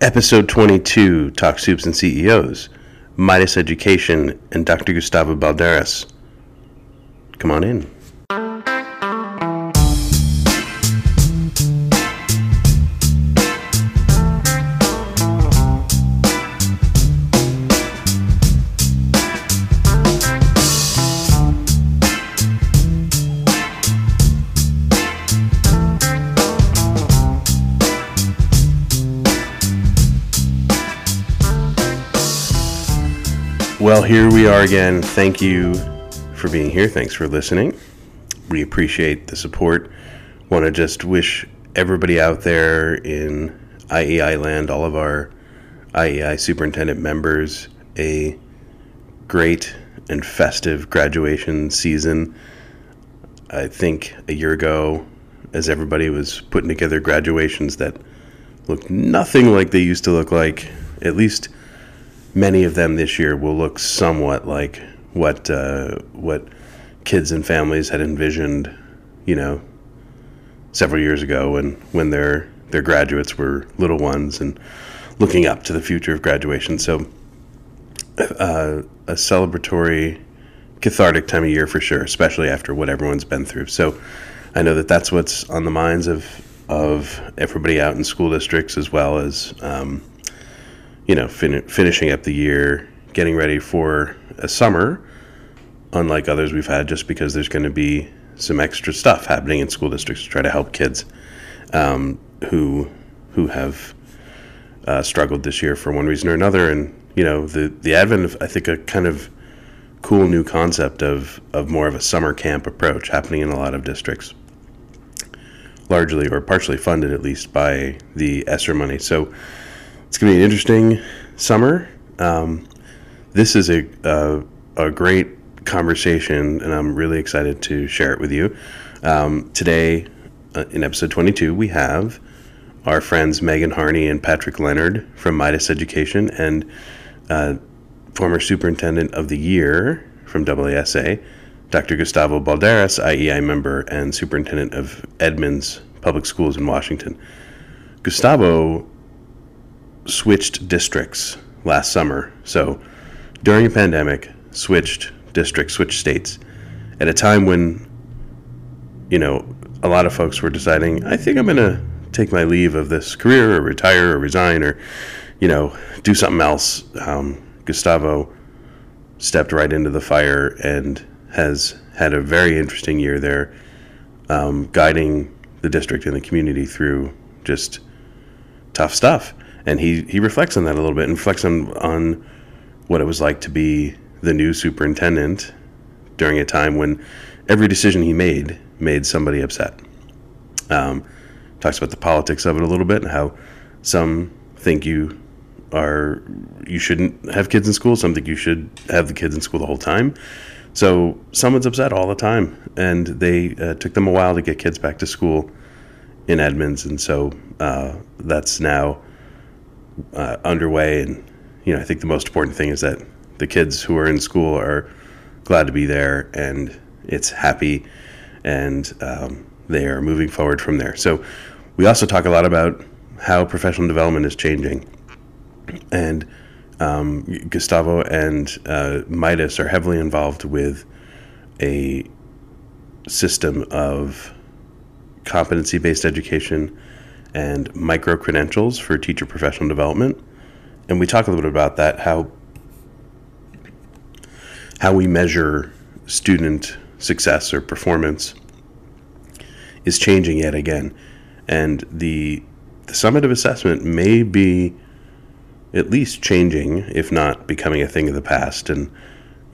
Episode 22 Talk Soups and CEOs, Midas Education, and Dr. Gustavo Balderas. Come on in. Well, here we are again. Thank you for being here. Thanks for listening. We appreciate the support. Want to just wish everybody out there in IEI land, all of our IEI superintendent members, a great and festive graduation season. I think a year ago, as everybody was putting together graduations that looked nothing like they used to look like, at least many of them this year will look somewhat like what uh, what kids and families had envisioned, you know, several years ago when when their their graduates were little ones and looking up to the future of graduation. So, uh, a celebratory, cathartic time of year for sure, especially after what everyone's been through. So, I know that that's what's on the minds of of everybody out in school districts as well as um, you know, fin- finishing up the year, getting ready for a summer, unlike others we've had, just because there's going to be some extra stuff happening in school districts to try to help kids um, who who have uh, struggled this year for one reason or another. And you know, the the advent of I think a kind of cool new concept of of more of a summer camp approach happening in a lot of districts, largely or partially funded at least by the ESSER money. So it's going to be an interesting summer. Um, this is a, a, a great conversation, and I'm really excited to share it with you. Um, today, uh, in episode 22, we have our friends Megan Harney and Patrick Leonard from Midas Education and uh, former superintendent of the year from AASA, Dr. Gustavo Balderas, IEI member and superintendent of Edmonds Public Schools in Washington. Gustavo switched districts last summer. So during a pandemic, switched districts, switched states at a time when, you know, a lot of folks were deciding, I think I'm going to take my leave of this career or retire or resign or, you know, do something else. Um, Gustavo stepped right into the fire and has had a very interesting year there, um, guiding the district and the community through just tough stuff and he he reflects on that a little bit and reflects on on what it was like to be the new superintendent during a time when every decision he made made somebody upset. Um, talks about the politics of it a little bit and how some think you are you shouldn't have kids in school. Some think you should have the kids in school the whole time. So someone's upset all the time, and they uh, took them a while to get kids back to school in Edmonds, and so uh, that's now uh, underway. And you know, I think the most important thing is that the kids who are in school are glad to be there, and it's happy, and um, they are moving forward from there. So we also talk a lot about how professional development is changing, and um, Gustavo and uh, Midas are heavily involved with a system of competency based education and micro credentials for teacher professional development. And we talk a little bit about that how how we measure student success or performance is changing yet again. And the the summative assessment may be at least changing, if not becoming a thing of the past. And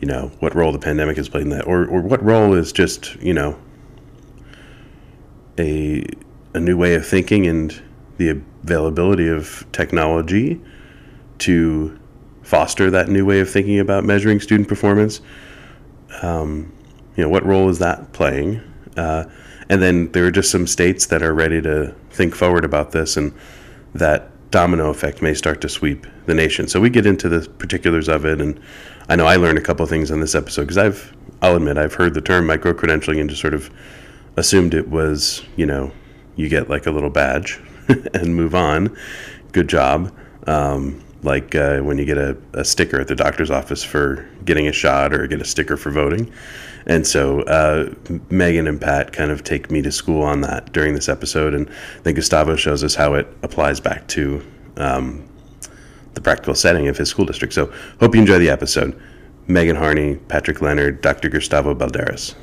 you know what role the pandemic has played in that, or or what role is just you know a a new way of thinking and the availability of technology to foster that new way of thinking about measuring student performance. Um, you know, what role is that playing? Uh, and then there are just some states that are ready to think forward about this, and that domino effect may start to sweep the nation. So we get into the particulars of it, and I know I learned a couple things on this episode because I've, I'll admit, I've heard the term micro credentialing and just sort of assumed it was, you know, you get like a little badge and move on. Good job. Um, like uh, when you get a, a, sticker at the doctor's office for getting a shot or get a sticker for voting. And so uh, Megan and Pat kind of take me to school on that during this episode. And then Gustavo shows us how it applies back to um, the practical setting of his school district. So hope you enjoy the episode. Megan Harney, Patrick Leonard, Dr. Gustavo Balderas.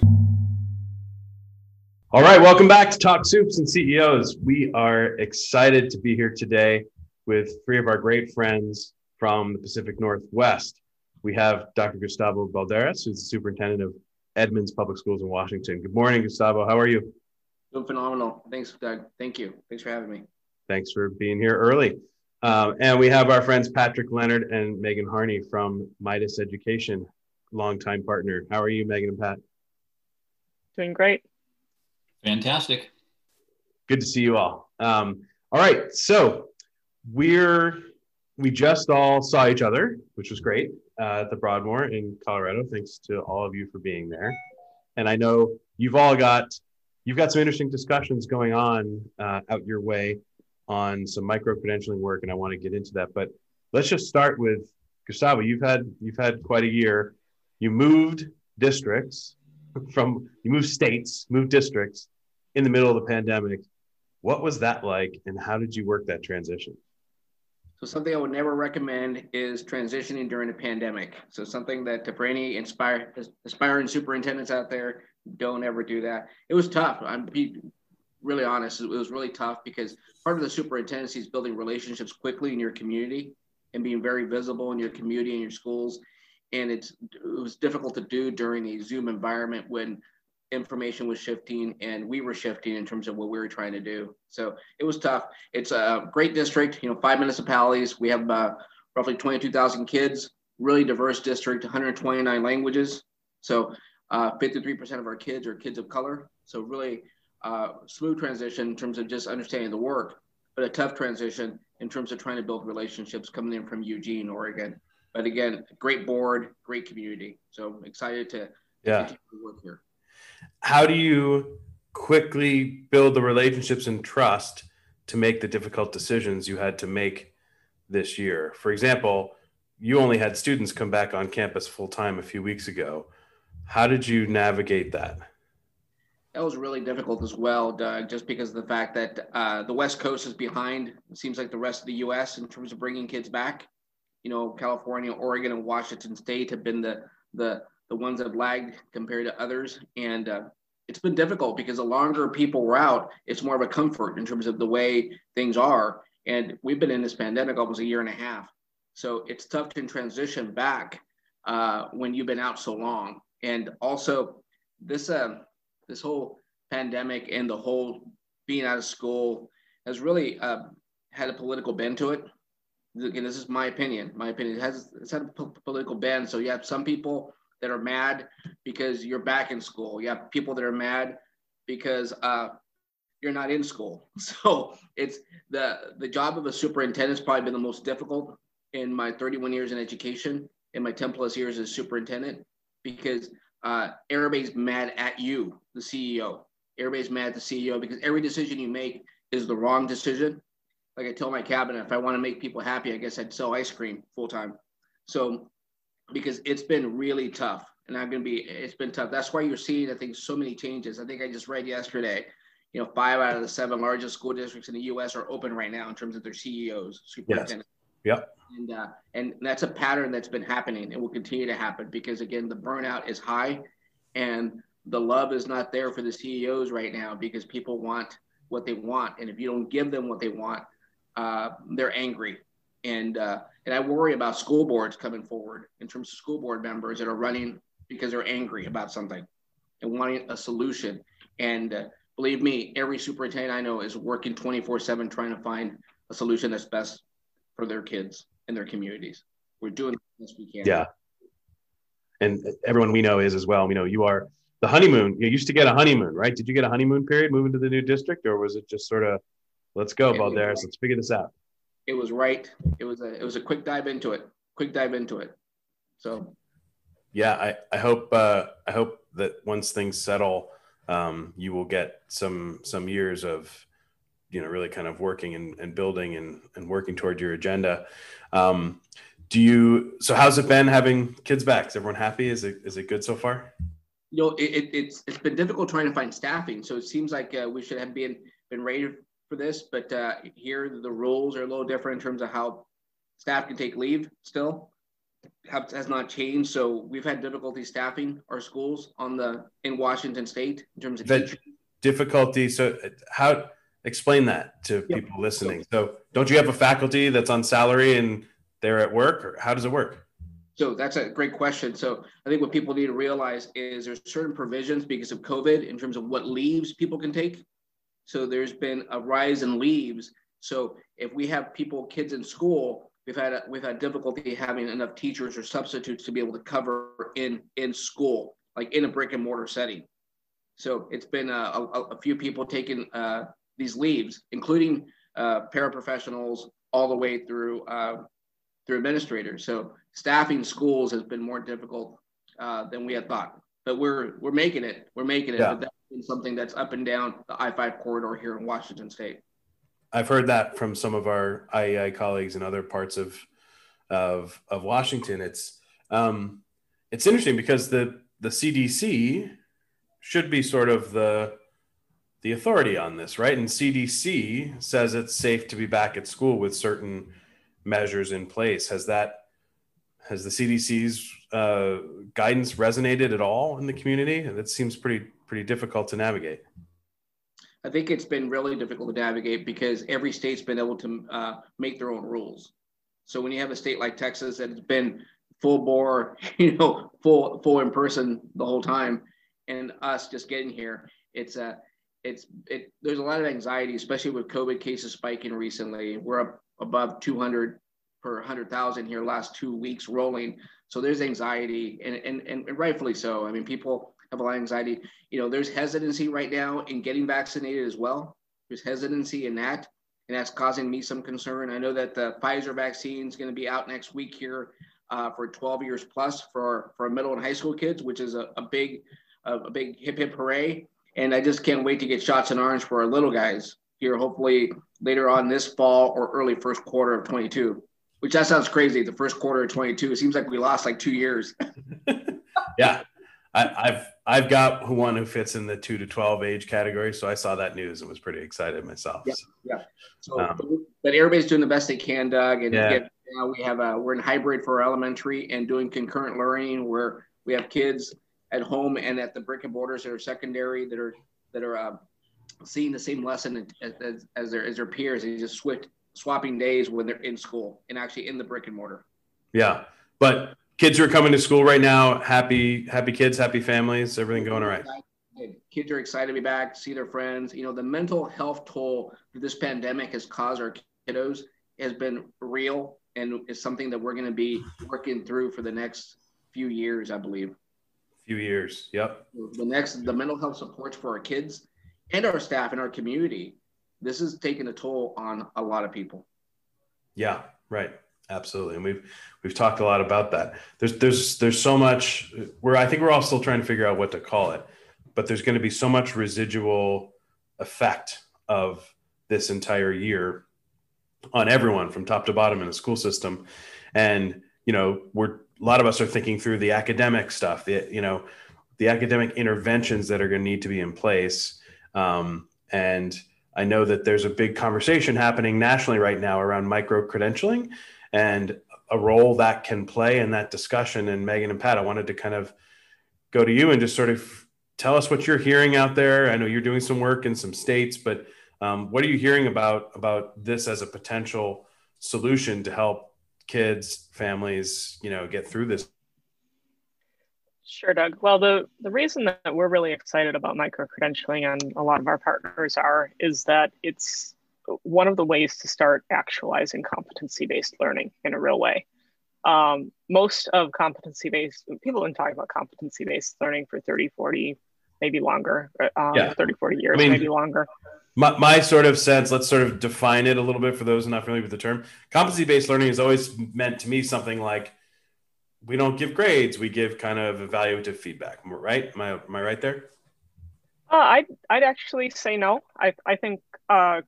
All right, welcome back to Talk Soups and CEOs. We are excited to be here today with three of our great friends from the Pacific Northwest. We have Dr. Gustavo Balderas, who's the superintendent of Edmonds Public Schools in Washington. Good morning, Gustavo. How are you? Doing phenomenal. Thanks, Doug. Thank you. Thanks for having me. Thanks for being here early. Um, and we have our friends Patrick Leonard and Megan Harney from Midas Education, longtime partner. How are you, Megan and Pat? Doing great. Fantastic. Good to see you all. Um, all right, so we're we just all saw each other, which was great uh, at the Broadmoor in Colorado. Thanks to all of you for being there. And I know you've all got you've got some interesting discussions going on uh, out your way on some micro credentialing work, and I want to get into that. But let's just start with Gustavo. You've had you've had quite a year. You moved districts from you move states, move districts in the middle of the pandemic. What was that like, and how did you work that transition? So something I would never recommend is transitioning during a pandemic. So something that for any inspire, aspiring superintendents out there, don't ever do that. It was tough. I'm be really honest. It was really tough because part of the superintendency is building relationships quickly in your community and being very visible in your community and your schools. And it's it was difficult to do during a Zoom environment when information was shifting and we were shifting in terms of what we were trying to do. So it was tough. It's a great district, you know, five municipalities. We have uh, roughly 22,000 kids, really diverse district, 129 languages. So uh, 53% of our kids are kids of color. So really uh, smooth transition in terms of just understanding the work, but a tough transition in terms of trying to build relationships coming in from Eugene, Oregon. But again, great board, great community. So I'm excited to, yeah. to work here how do you quickly build the relationships and trust to make the difficult decisions you had to make this year? For example, you only had students come back on campus full time a few weeks ago. How did you navigate that? That was really difficult as well, Doug, just because of the fact that uh, the West Coast is behind, it seems like the rest of the US in terms of bringing kids back. You know, California, Oregon, and Washington State have been the, the the ones that have lagged compared to others. And uh, it's been difficult because the longer people were out, it's more of a comfort in terms of the way things are. And we've been in this pandemic almost a year and a half. So it's tough to transition back uh, when you've been out so long. And also, this uh, this whole pandemic and the whole being out of school has really uh, had a political bend to it. Again, this is my opinion. My opinion it has it's had a political bend. So you have some people that are mad because you're back in school. You have people that are mad because uh, you're not in school. So it's the the job of a superintendent has probably been the most difficult in my 31 years in education in my 10 plus years as superintendent because uh, everybody's mad at you, the CEO. Everybody's mad at the CEO because every decision you make is the wrong decision. Like I tell my cabinet, if I want to make people happy, I guess I'd sell ice cream full time. So because it's been really tough. And I'm going to be, it's been tough. That's why you're seeing, I think, so many changes. I think I just read yesterday, you know, five out of the seven largest school districts in the U.S. are open right now in terms of their CEOs, superintendents. Yes. Yep. And, uh, and that's a pattern that's been happening and will continue to happen because, again, the burnout is high and the love is not there for the CEOs right now because people want what they want. And if you don't give them what they want, uh, they're angry and uh, and I worry about school boards coming forward in terms of school board members that are running because they're angry about something and wanting a solution. And uh, believe me, every superintendent I know is working 24 7 trying to find a solution that's best for their kids and their communities. We're doing the best we can. Yeah. And everyone we know is as well. We know you are the honeymoon. You used to get a honeymoon, right? Did you get a honeymoon period moving to the new district, or was it just sort of, let's go, Balderas, let's figure this out? it was right. It was a it was a quick dive into it. Quick dive into it. So yeah, I, I hope uh, I hope that once things settle, um, you will get some some years of you know really kind of working and, and building and, and working toward your agenda. Um, do you? So how's it been having kids back? Is everyone happy? Is it is it good so far? You know, it, it's it's been difficult trying to find staffing. So it seems like uh, we should have been been ready for this, but uh, here the rules are a little different in terms of how staff can take leave. Still, have, has not changed. So we've had difficulty staffing our schools on the in Washington State in terms of teaching. difficulty. So how explain that to yep. people listening? So don't you have a faculty that's on salary and they're at work, or how does it work? So that's a great question. So I think what people need to realize is there's certain provisions because of COVID in terms of what leaves people can take. So there's been a rise in leaves. So if we have people, kids in school, we've had a, we've had difficulty having enough teachers or substitutes to be able to cover in in school, like in a brick and mortar setting. So it's been a, a, a few people taking uh, these leaves, including uh, paraprofessionals, all the way through uh, through administrators. So staffing schools has been more difficult uh, than we had thought. But we're we're making it. We're making it. Yeah. Something that's up and down the I five corridor here in Washington State. I've heard that from some of our IEI colleagues in other parts of of, of Washington. It's um, it's interesting because the the CDC should be sort of the the authority on this, right? And CDC says it's safe to be back at school with certain measures in place. Has that has the CDC's uh, guidance resonated at all in the community? That seems pretty pretty difficult to navigate. I think it's been really difficult to navigate because every state's been able to uh, make their own rules. So when you have a state like Texas that has been full bore, you know, full full in person the whole time, and us just getting here, it's a uh, it's it. There's a lot of anxiety, especially with COVID cases spiking recently. We're up above 200 per 100,000 here last two weeks rolling. So there's anxiety, and, and and rightfully so. I mean, people have a lot of anxiety. You know, there's hesitancy right now in getting vaccinated as well. There's hesitancy in that, and that's causing me some concern. I know that the Pfizer vaccine is going to be out next week here uh, for 12 years plus for for middle and high school kids, which is a, a big a big hip hip hooray. And I just can't wait to get shots in orange for our little guys here, hopefully later on this fall or early first quarter of 22. Which that sounds crazy. The first quarter of 22. It seems like we lost like two years. yeah, I, have I've got one who fits in the two to twelve age category, so I saw that news and was pretty excited myself. Yeah, yeah. So, um, but everybody's doing the best they can, Doug. And yeah. now we have a we're in hybrid for elementary and doing concurrent learning where we have kids at home and at the brick and borders that are secondary that are that are uh, seeing the same lesson as, as, as, their as their peers. and just switch swapping days when they're in school and actually in the brick and mortar. Yeah, but kids who are coming to school right now, happy, happy kids, happy families, everything going all right. Kids are excited to be back, see their friends. You know, the mental health toll that this pandemic has caused our kiddos has been real and is something that we're going to be working through for the next few years, I believe. Few years, yep. The next, the mental health supports for our kids and our staff and our community. This is taking a toll on a lot of people. Yeah, right absolutely and we've we've talked a lot about that. There's there's there's so much where i think we're all still trying to figure out what to call it but there's going to be so much residual effect of this entire year on everyone from top to bottom in the school system. And you know we're a lot of us are thinking through the academic stuff the you know the academic interventions that are going to need to be in place. Um, and I know that there's a big conversation happening nationally right now around micro credentialing and a role that can play in that discussion. And Megan and Pat, I wanted to kind of go to you and just sort of tell us what you're hearing out there. I know you're doing some work in some states, but um, what are you hearing about about this as a potential solution to help kids, families, you know, get through this? Sure, Doug. Well, the, the reason that we're really excited about micro credentialing and a lot of our partners are is that it's one of the ways to start actualizing competency based learning in a real way. Um, most of competency based people have been talking about competency based learning for 30, 40, maybe longer, uh, um, yeah. 30, 40 years, I mean, maybe longer. My, my sort of sense, let's sort of define it a little bit for those not familiar with the term. Competency based learning has always meant to me something like we don't give grades, we give kind of evaluative feedback, right? Am I, am I right there? Uh, I'd, I'd actually say no. I, I think uh,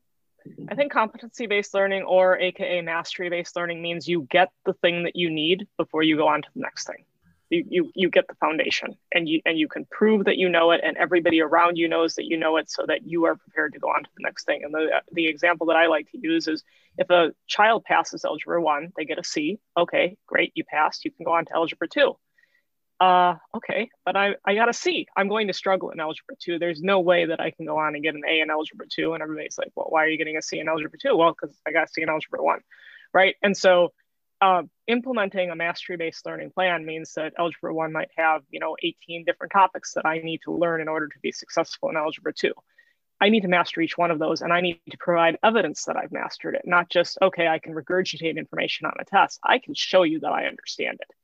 I think competency based learning or AKA mastery based learning means you get the thing that you need before you go on to the next thing. You, you, you get the foundation and you and you can prove that you know it and everybody around you knows that you know it so that you are prepared to go on to the next thing. And the, the example that I like to use is if a child passes algebra one, they get a C. Okay, great, you passed. You can go on to algebra two uh, okay, but I, I got a C. I'm going to struggle in algebra two. There's no way that I can go on and get an A in algebra two. And everybody's like, well, why are you getting a C in algebra two? Well, because I got a C in algebra one, right? And so uh, implementing a mastery-based learning plan means that algebra one might have, you know, 18 different topics that I need to learn in order to be successful in algebra two. I need to master each one of those and I need to provide evidence that I've mastered it, not just, okay, I can regurgitate information on a test. I can show you that I understand it.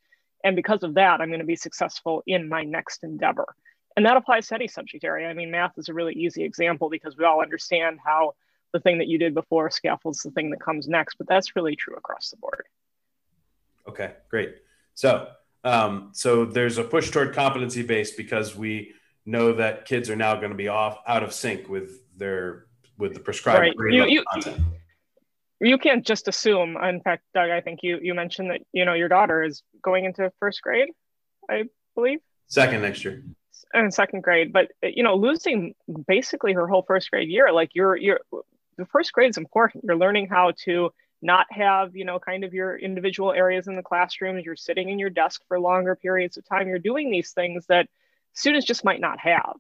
And because of that, I'm going to be successful in my next endeavor. And that applies to any subject area. I mean, math is a really easy example because we all understand how the thing that you did before scaffolds the thing that comes next, but that's really true across the board. Okay, great. So, um, so there's a push toward competency based because we know that kids are now going to be off out of sync with their with the prescribed right. you, you, content you can't just assume. In fact, Doug, I think you you mentioned that you know your daughter is going into first grade, I believe. Second next year. And second grade, but you know, losing basically her whole first grade year, like you're you're the first grade is important. You're learning how to not have you know kind of your individual areas in the classroom. You're sitting in your desk for longer periods of time. You're doing these things that students just might not have.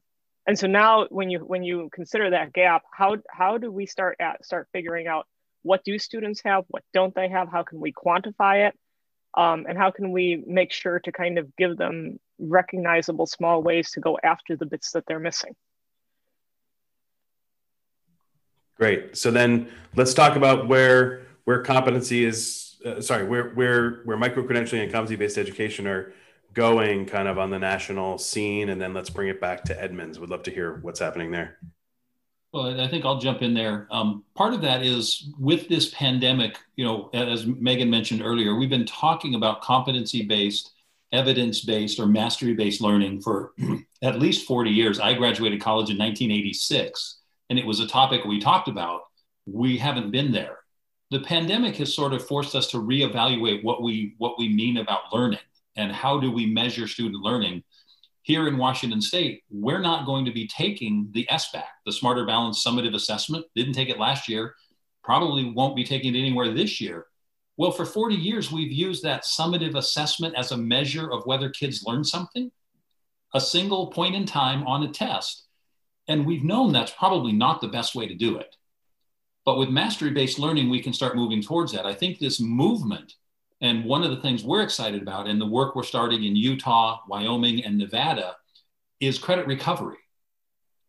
And so now, when you when you consider that gap, how how do we start at start figuring out what do students have? What don't they have? How can we quantify it? Um, and how can we make sure to kind of give them recognizable small ways to go after the bits that they're missing? Great. So then let's talk about where where competency is uh, sorry where where where micro credentialing and competency based education are going kind of on the national scene. And then let's bring it back to edmonds. Would love to hear what's happening there well, I think I'll jump in there. Um, part of that is with this pandemic, you know, as Megan mentioned earlier, we've been talking about competency based, evidence based, or mastery based learning for at least 40 years. I graduated college in 1986, and it was a topic we talked about. We haven't been there. The pandemic has sort of forced us to reevaluate what we what we mean about learning and how do we measure student learning here in Washington State, we're not going to be taking the SBAC, the Smarter Balanced Summative Assessment. Didn't take it last year, probably won't be taking it anywhere this year. Well, for 40 years, we've used that summative assessment as a measure of whether kids learn something, a single point in time on a test. And we've known that's probably not the best way to do it. But with mastery based learning, we can start moving towards that. I think this movement and one of the things we're excited about and the work we're starting in Utah, Wyoming, and Nevada is credit recovery.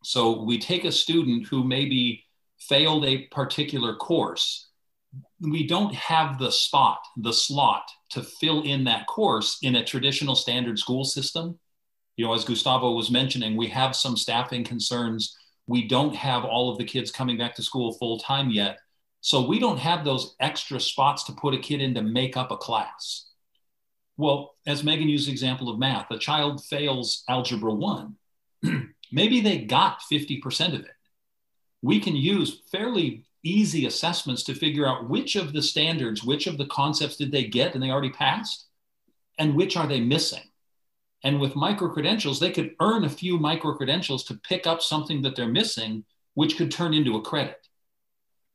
So we take a student who maybe failed a particular course. We don't have the spot, the slot to fill in that course in a traditional standard school system. You know, as Gustavo was mentioning, we have some staffing concerns. We don't have all of the kids coming back to school full time yet. So we don't have those extra spots to put a kid in to make up a class. Well, as Megan used the example of math, a child fails algebra one. Maybe they got 50% of it. We can use fairly easy assessments to figure out which of the standards, which of the concepts did they get and they already passed, and which are they missing. And with micro credentials, they could earn a few micro credentials to pick up something that they're missing, which could turn into a credit.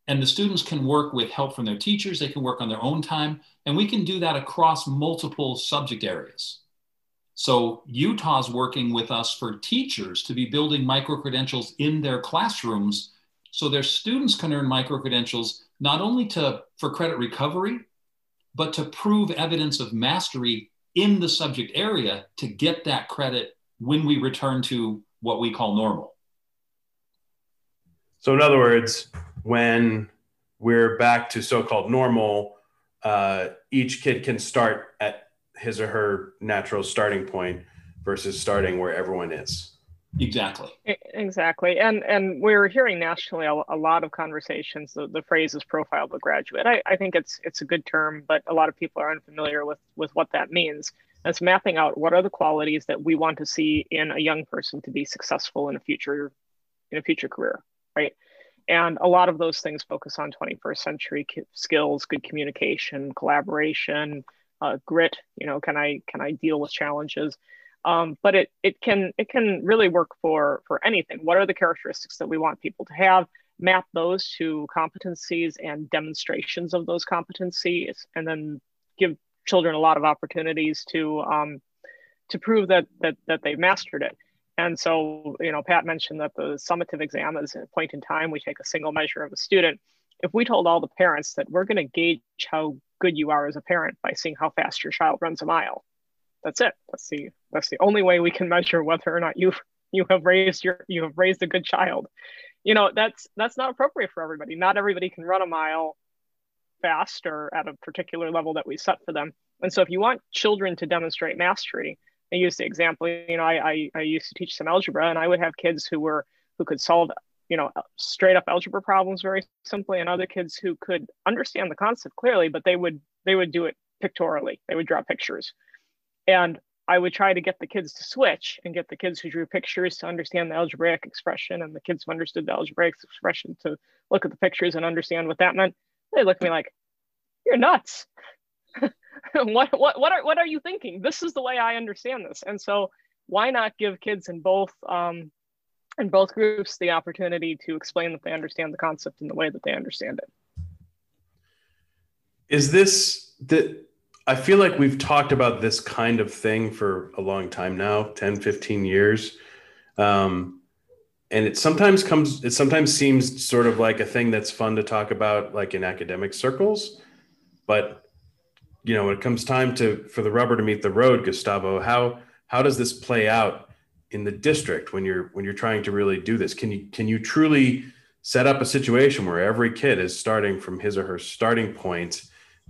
And the students can work with help from their teachers, they can work on their own time, and we can do that across multiple subject areas. So Utah's working with us for teachers to be building micro credentials in their classrooms so their students can earn micro credentials not only to for credit recovery, but to prove evidence of mastery in the subject area to get that credit when we return to what we call normal. So in other words, when we're back to so-called normal, uh, each kid can start at his or her natural starting point versus starting where everyone is. Exactly. Exactly. And and we're hearing nationally a, a lot of conversations. The, the phrase is profile the graduate. I, I think it's it's a good term, but a lot of people are unfamiliar with with what that means. It's mapping out what are the qualities that we want to see in a young person to be successful in a future in a future career, right? And a lot of those things focus on 21st century skills, good communication, collaboration, uh, grit. You know, can I can I deal with challenges? Um, but it it can it can really work for for anything. What are the characteristics that we want people to have? Map those to competencies and demonstrations of those competencies, and then give children a lot of opportunities to um, to prove that that that they've mastered it. And so, you know, Pat mentioned that the summative exam is a point in time. We take a single measure of a student. If we told all the parents that we're going to gauge how good you are as a parent by seeing how fast your child runs a mile, that's it. That's the that's the only way we can measure whether or not you you have raised your you have raised a good child. You know, that's that's not appropriate for everybody. Not everybody can run a mile fast or at a particular level that we set for them. And so if you want children to demonstrate mastery, I use the example, you know, I, I, I used to teach some algebra and I would have kids who were, who could solve, you know, straight up algebra problems very simply and other kids who could understand the concept clearly, but they would, they would do it pictorially. They would draw pictures. And I would try to get the kids to switch and get the kids who drew pictures to understand the algebraic expression and the kids who understood the algebraic expression to look at the pictures and understand what that meant. They look at me like, you're nuts. what what what are what are you thinking? This is the way I understand this. And so why not give kids in both um, in both groups the opportunity to explain that they understand the concept in the way that they understand it? Is this that I feel like we've talked about this kind of thing for a long time now, 10, 15 years. Um, and it sometimes comes, it sometimes seems sort of like a thing that's fun to talk about, like in academic circles. But you know, when it comes time to for the rubber to meet the road, Gustavo, how how does this play out in the district when you're when you're trying to really do this? Can you can you truly set up a situation where every kid is starting from his or her starting point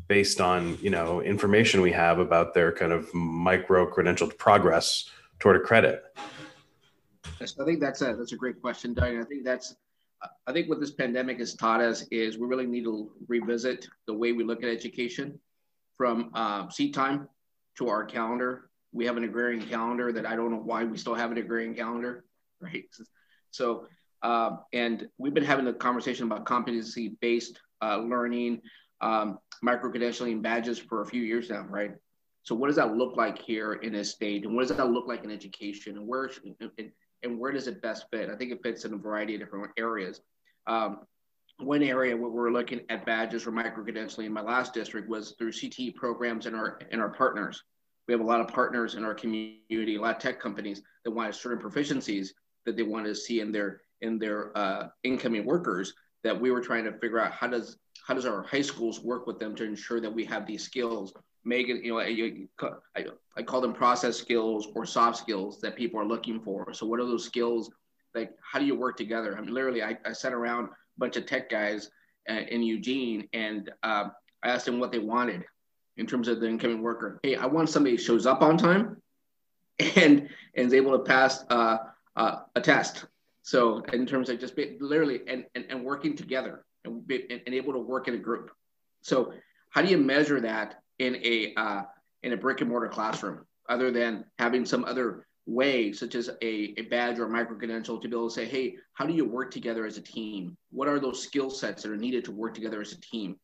based on you know information we have about their kind of micro credentialed progress toward a credit? Yes, I think that's a that's a great question, Doug. I think that's I think what this pandemic has taught us is we really need to revisit the way we look at education from uh, seat time to our calendar. We have an agrarian calendar that I don't know why we still have an agrarian calendar, right? So, uh, and we've been having a conversation about competency-based uh, learning, um, micro-credentialing badges for a few years now, right? So what does that look like here in this state? And what does that look like in education? And where, and, and where does it best fit? I think it fits in a variety of different areas. Um, one area where we're looking at badges for micro-credentialing in my last district was through CTE programs and our and our partners. We have a lot of partners in our community, a lot of tech companies that want certain proficiencies that they want to see in their in their uh, incoming workers. That we were trying to figure out how does how does our high schools work with them to ensure that we have these skills. Megan, you know, I, I, I call them process skills or soft skills that people are looking for. So what are those skills? Like, how do you work together? I mean, literally, I, I sat around bunch of tech guys uh, in Eugene, and uh, I asked them what they wanted in terms of the incoming worker. Hey, I want somebody who shows up on time and and is able to pass uh, uh, a test. So in terms of just be, literally and, and, and working together and, be, and, able to work in a group. So how do you measure that in a uh, in a brick and mortar classroom other than having some other way, such as a, a badge or a micro credential, to be able to say, hey, how do you work together as a team? What are those skill sets that are needed to work together as a team?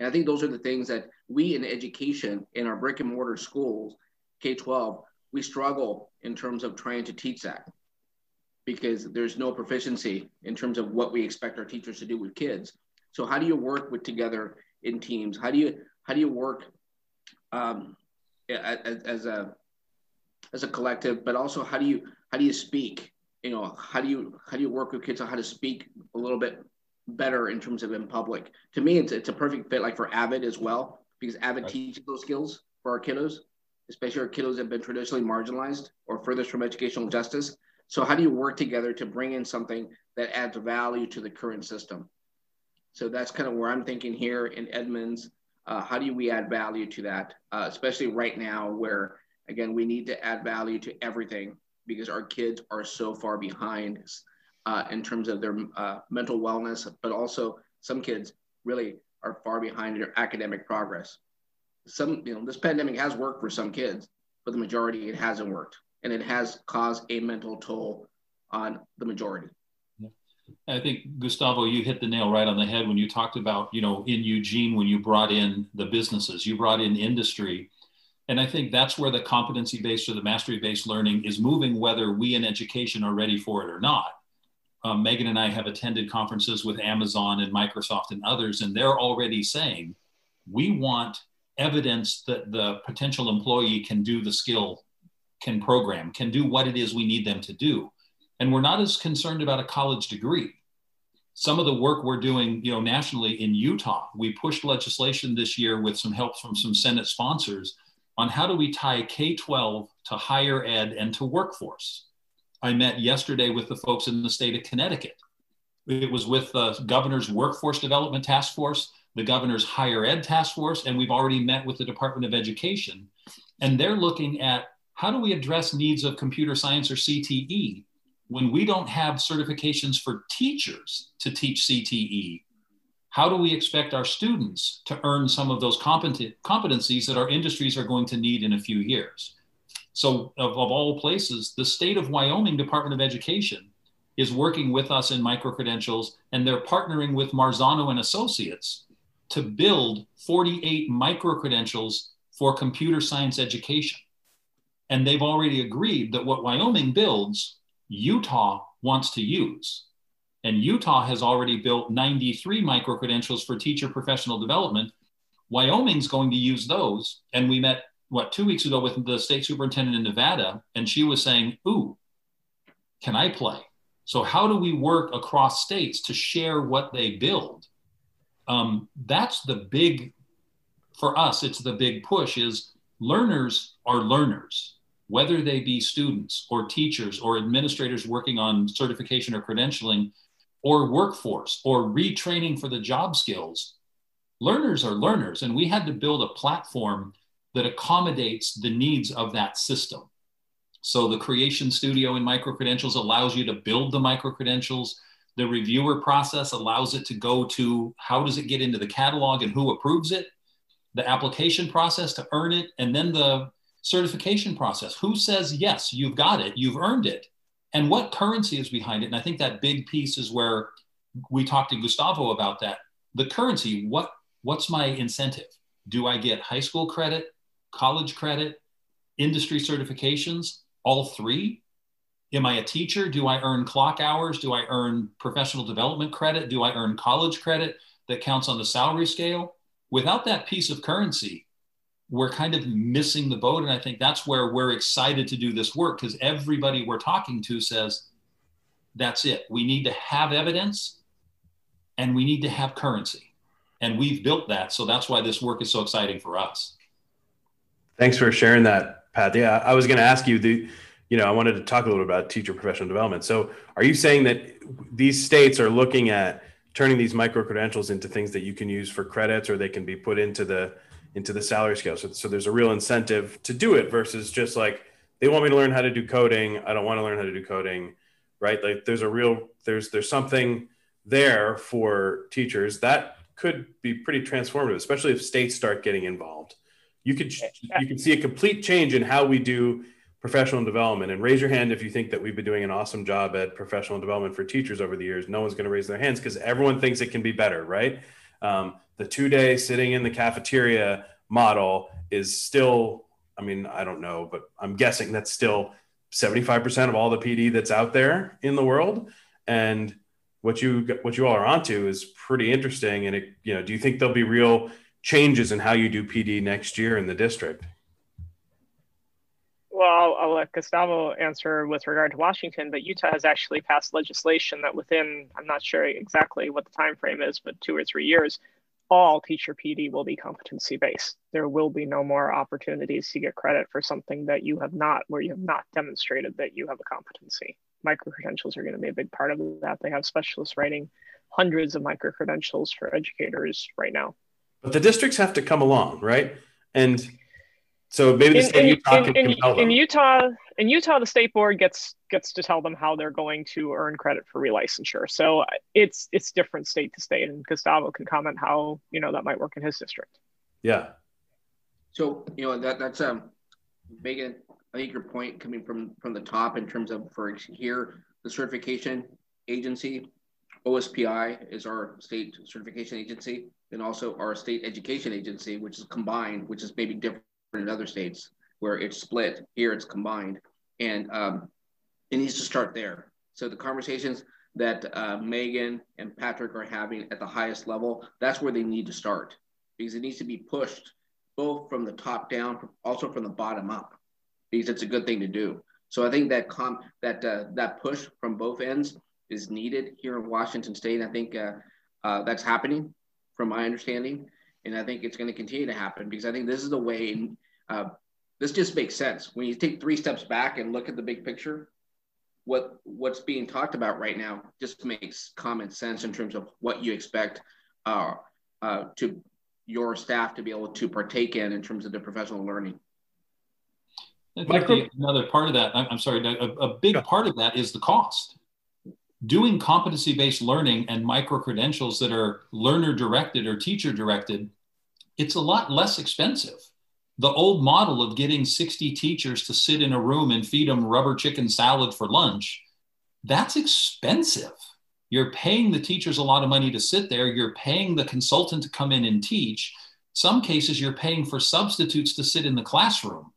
And I think those are the things that we in education in our brick and mortar schools, K 12, we struggle in terms of trying to teach that because there's no proficiency in terms of what we expect our teachers to do with kids. So how do you work with together in teams? How do you how do you work um, as, as a as a collective, but also how do you how do you speak? You know, how do you how do you work with kids on how to speak a little bit better in terms of in public? To me, it's it's a perfect fit like for Avid as well because Avid right. teaches those skills for our kiddos, especially our kiddos that have been traditionally marginalized or furthest from educational justice. So how do you work together to bring in something that adds value to the current system? So that's kind of where I'm thinking here in Edmonds. Uh, how do we add value to that, uh, especially right now where Again, we need to add value to everything because our kids are so far behind uh, in terms of their uh, mental wellness, but also some kids really are far behind in their academic progress. Some, you know, this pandemic has worked for some kids, but the majority it hasn't worked, and it has caused a mental toll on the majority. I think Gustavo, you hit the nail right on the head when you talked about, you know, in Eugene when you brought in the businesses, you brought in industry. And I think that's where the competency based or the mastery based learning is moving, whether we in education are ready for it or not. Um, Megan and I have attended conferences with Amazon and Microsoft and others, and they're already saying we want evidence that the potential employee can do the skill, can program, can do what it is we need them to do. And we're not as concerned about a college degree. Some of the work we're doing, you know, nationally in Utah, we pushed legislation this year with some help from some Senate sponsors on how do we tie K-12 to higher ed and to workforce. I met yesterday with the folks in the state of Connecticut. It was with the governor's workforce development task force the governor's higher ed task force, and we've already met with the Department of Education. And they're looking at how do we address needs of computer science or CTE when we don't have certifications for teachers to teach CTE? How do we expect our students to earn some of those competencies that our industries are going to need in a few years? So, of, of all places, the state of Wyoming Department of Education is working with us in micro credentials, and they're partnering with Marzano and Associates to build 48 micro credentials for computer science education. And they've already agreed that what Wyoming builds, Utah wants to use. And Utah has already built 93 micro credentials for teacher professional development. Wyoming's going to use those. And we met, what, two weeks ago with the state superintendent in Nevada, and she was saying, Ooh, can I play? So, how do we work across states to share what they build? um, that's the big for us it's the big push is learners are learners whether they be students or teachers or administrators working on certification or credentialing or workforce or retraining for the job skills learners are learners and we had to build a platform that accommodates the needs of that system. So the creation studio in micro credentials allows you to build the micro credentials the reviewer process allows it to go to how does it get into the catalog and who approves it, the application process to earn it, and then the certification process. Who says, yes, you've got it, you've earned it, and what currency is behind it? And I think that big piece is where we talked to Gustavo about that. The currency, what, what's my incentive? Do I get high school credit, college credit, industry certifications, all three? Am I a teacher? Do I earn clock hours? Do I earn professional development credit? Do I earn college credit that counts on the salary scale? Without that piece of currency, we're kind of missing the boat. And I think that's where we're excited to do this work because everybody we're talking to says, that's it. We need to have evidence and we need to have currency. And we've built that. So that's why this work is so exciting for us. Thanks for sharing that, Pat. Yeah, I was going to ask you the you know, I wanted to talk a little bit about teacher professional development. So, are you saying that these states are looking at turning these micro credentials into things that you can use for credits, or they can be put into the into the salary scale? So, so there's a real incentive to do it versus just like they want me to learn how to do coding. I don't want to learn how to do coding, right? Like there's a real there's there's something there for teachers that could be pretty transformative, especially if states start getting involved. You could you could see a complete change in how we do professional development and raise your hand if you think that we've been doing an awesome job at professional development for teachers over the years no one's going to raise their hands because everyone thinks it can be better right um, the two day sitting in the cafeteria model is still i mean i don't know but i'm guessing that's still 75% of all the pd that's out there in the world. And what you what you all are onto is pretty interesting. And it you know do you think there'll be real changes in how you do pd next year in the district? Well, I'll, I'll, let Gustavo answer with regard to Washington, but Utah has actually passed legislation that within, I'm not sure exactly what the time frame is, but two or three years, all teacher PD will be competency based. There will be no more opportunities to get credit for something that you have not, where you have not demonstrated that you have a competency. Micro credentials are going to be a big part of that. They have specialists writing hundreds of micro credentials for educators right now. But the districts have to come along, right? And so maybe the in, state in, Utah in, can in, compel them. in Utah, in Utah, the state board gets gets to tell them how they're going to earn credit for relicensure. So it's it's different state to state, and Gustavo can comment how you know that might work in his district. Yeah. So you know that that's um, Megan. I think your point coming from from the top in terms of for here the certification agency OSPI is our state certification agency, and also our state education agency, which is combined, which is maybe different in other states where it's split. Here it's combined, and um, it needs to start there. So the conversations that uh, Megan and Patrick are having at the highest level, that's where they need to start because it needs to be pushed both from the top down, also from the bottom up, because it's a good thing to do. So I think that com- that uh, that push from both ends is needed here in Washington State. I think uh, uh, that's happening, from my understanding, and I think it's going to continue to happen because I think this is the way. Uh, this just makes sense when you take three steps back and look at the big picture. What what's being talked about right now just makes common sense in terms of what you expect uh, uh, to your staff to be able to partake in in terms of the professional learning. I think the, another part of that, I'm sorry, a, a big part of that is the cost. Doing competency based learning and micro credentials that are learner directed or teacher directed, it's a lot less expensive. The old model of getting 60 teachers to sit in a room and feed them rubber chicken salad for lunch, that's expensive. You're paying the teachers a lot of money to sit there. You're paying the consultant to come in and teach. Some cases, you're paying for substitutes to sit in the classroom.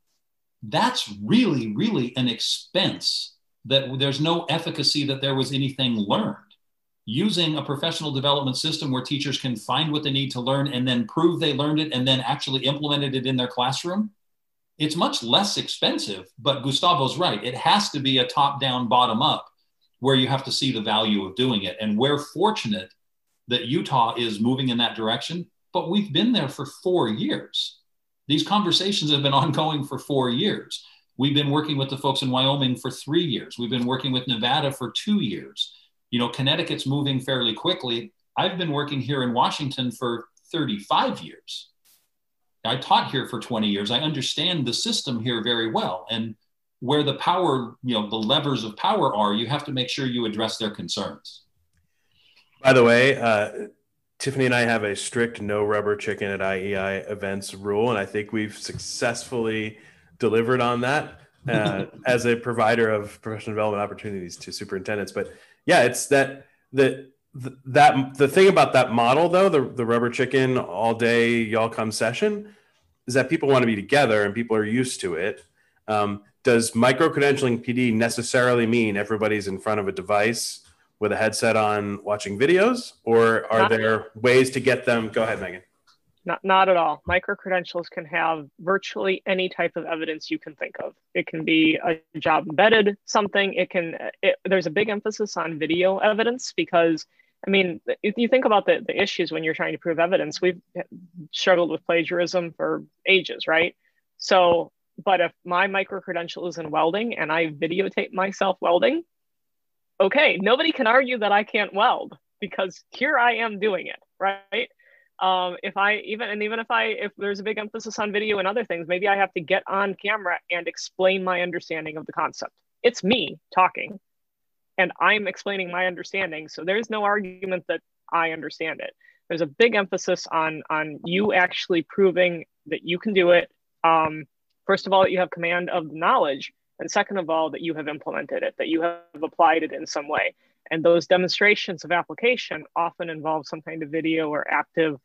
That's really, really an expense that there's no efficacy that there was anything learned. Using a professional development system where teachers can find what they need to learn and then prove they learned it and then actually implemented it in their classroom, it's much less expensive. But Gustavo's right. It has to be a top down, bottom up where you have to see the value of doing it. And we're fortunate that Utah is moving in that direction, but we've been there for four years. These conversations have been ongoing for four years. We've been working with the folks in Wyoming for three years. We've been working with Nevada for two years. You know, Connecticut's moving fairly quickly. I've been working here in Washington for 35 years. I taught here for 20 years. I understand the system here very well. And where the power, you know, the levers of power are, you have to make sure you address their concerns. By the way, uh, Tiffany and I have a strict no rubber chicken at IEI events rule, and I think we've successfully delivered on that uh, as a provider of professional development opportunities to superintendents. But yeah, it's that the, the that the thing about that model though, the the rubber chicken all day y'all come session, is that people want to be together and people are used to it. Um, does micro credentialing PD necessarily mean everybody's in front of a device with a headset on watching videos, or are there ways to get them? Go ahead, Megan. Not, not at all. Micro credentials can have virtually any type of evidence you can think of. It can be a job embedded something. It can. It, there's a big emphasis on video evidence because I mean, if you think about the, the issues when you're trying to prove evidence, we've struggled with plagiarism for ages, right? So but if my micro credential is in welding and I videotape myself welding, okay, nobody can argue that I can't weld because here I am doing it, right? Um, if I even and even if I if there's a big emphasis on video and other things, maybe I have to get on camera and explain my understanding of the concept. It's me talking, and I'm explaining my understanding. So there's no argument that I understand it. There's a big emphasis on on you actually proving that you can do it. Um, first of all, that you have command of the knowledge, and second of all, that you have implemented it, that you have applied it in some way. And those demonstrations of application often involve some kind of video or active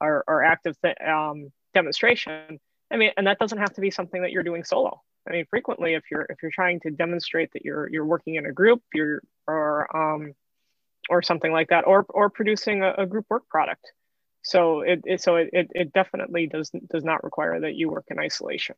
or, or active th- um, demonstration. I mean, and that doesn't have to be something that you're doing solo. I mean, frequently, if you're if you're trying to demonstrate that you're you're working in a group, you're or um, or something like that, or or producing a, a group work product. So it, it so it, it definitely does does not require that you work in isolation.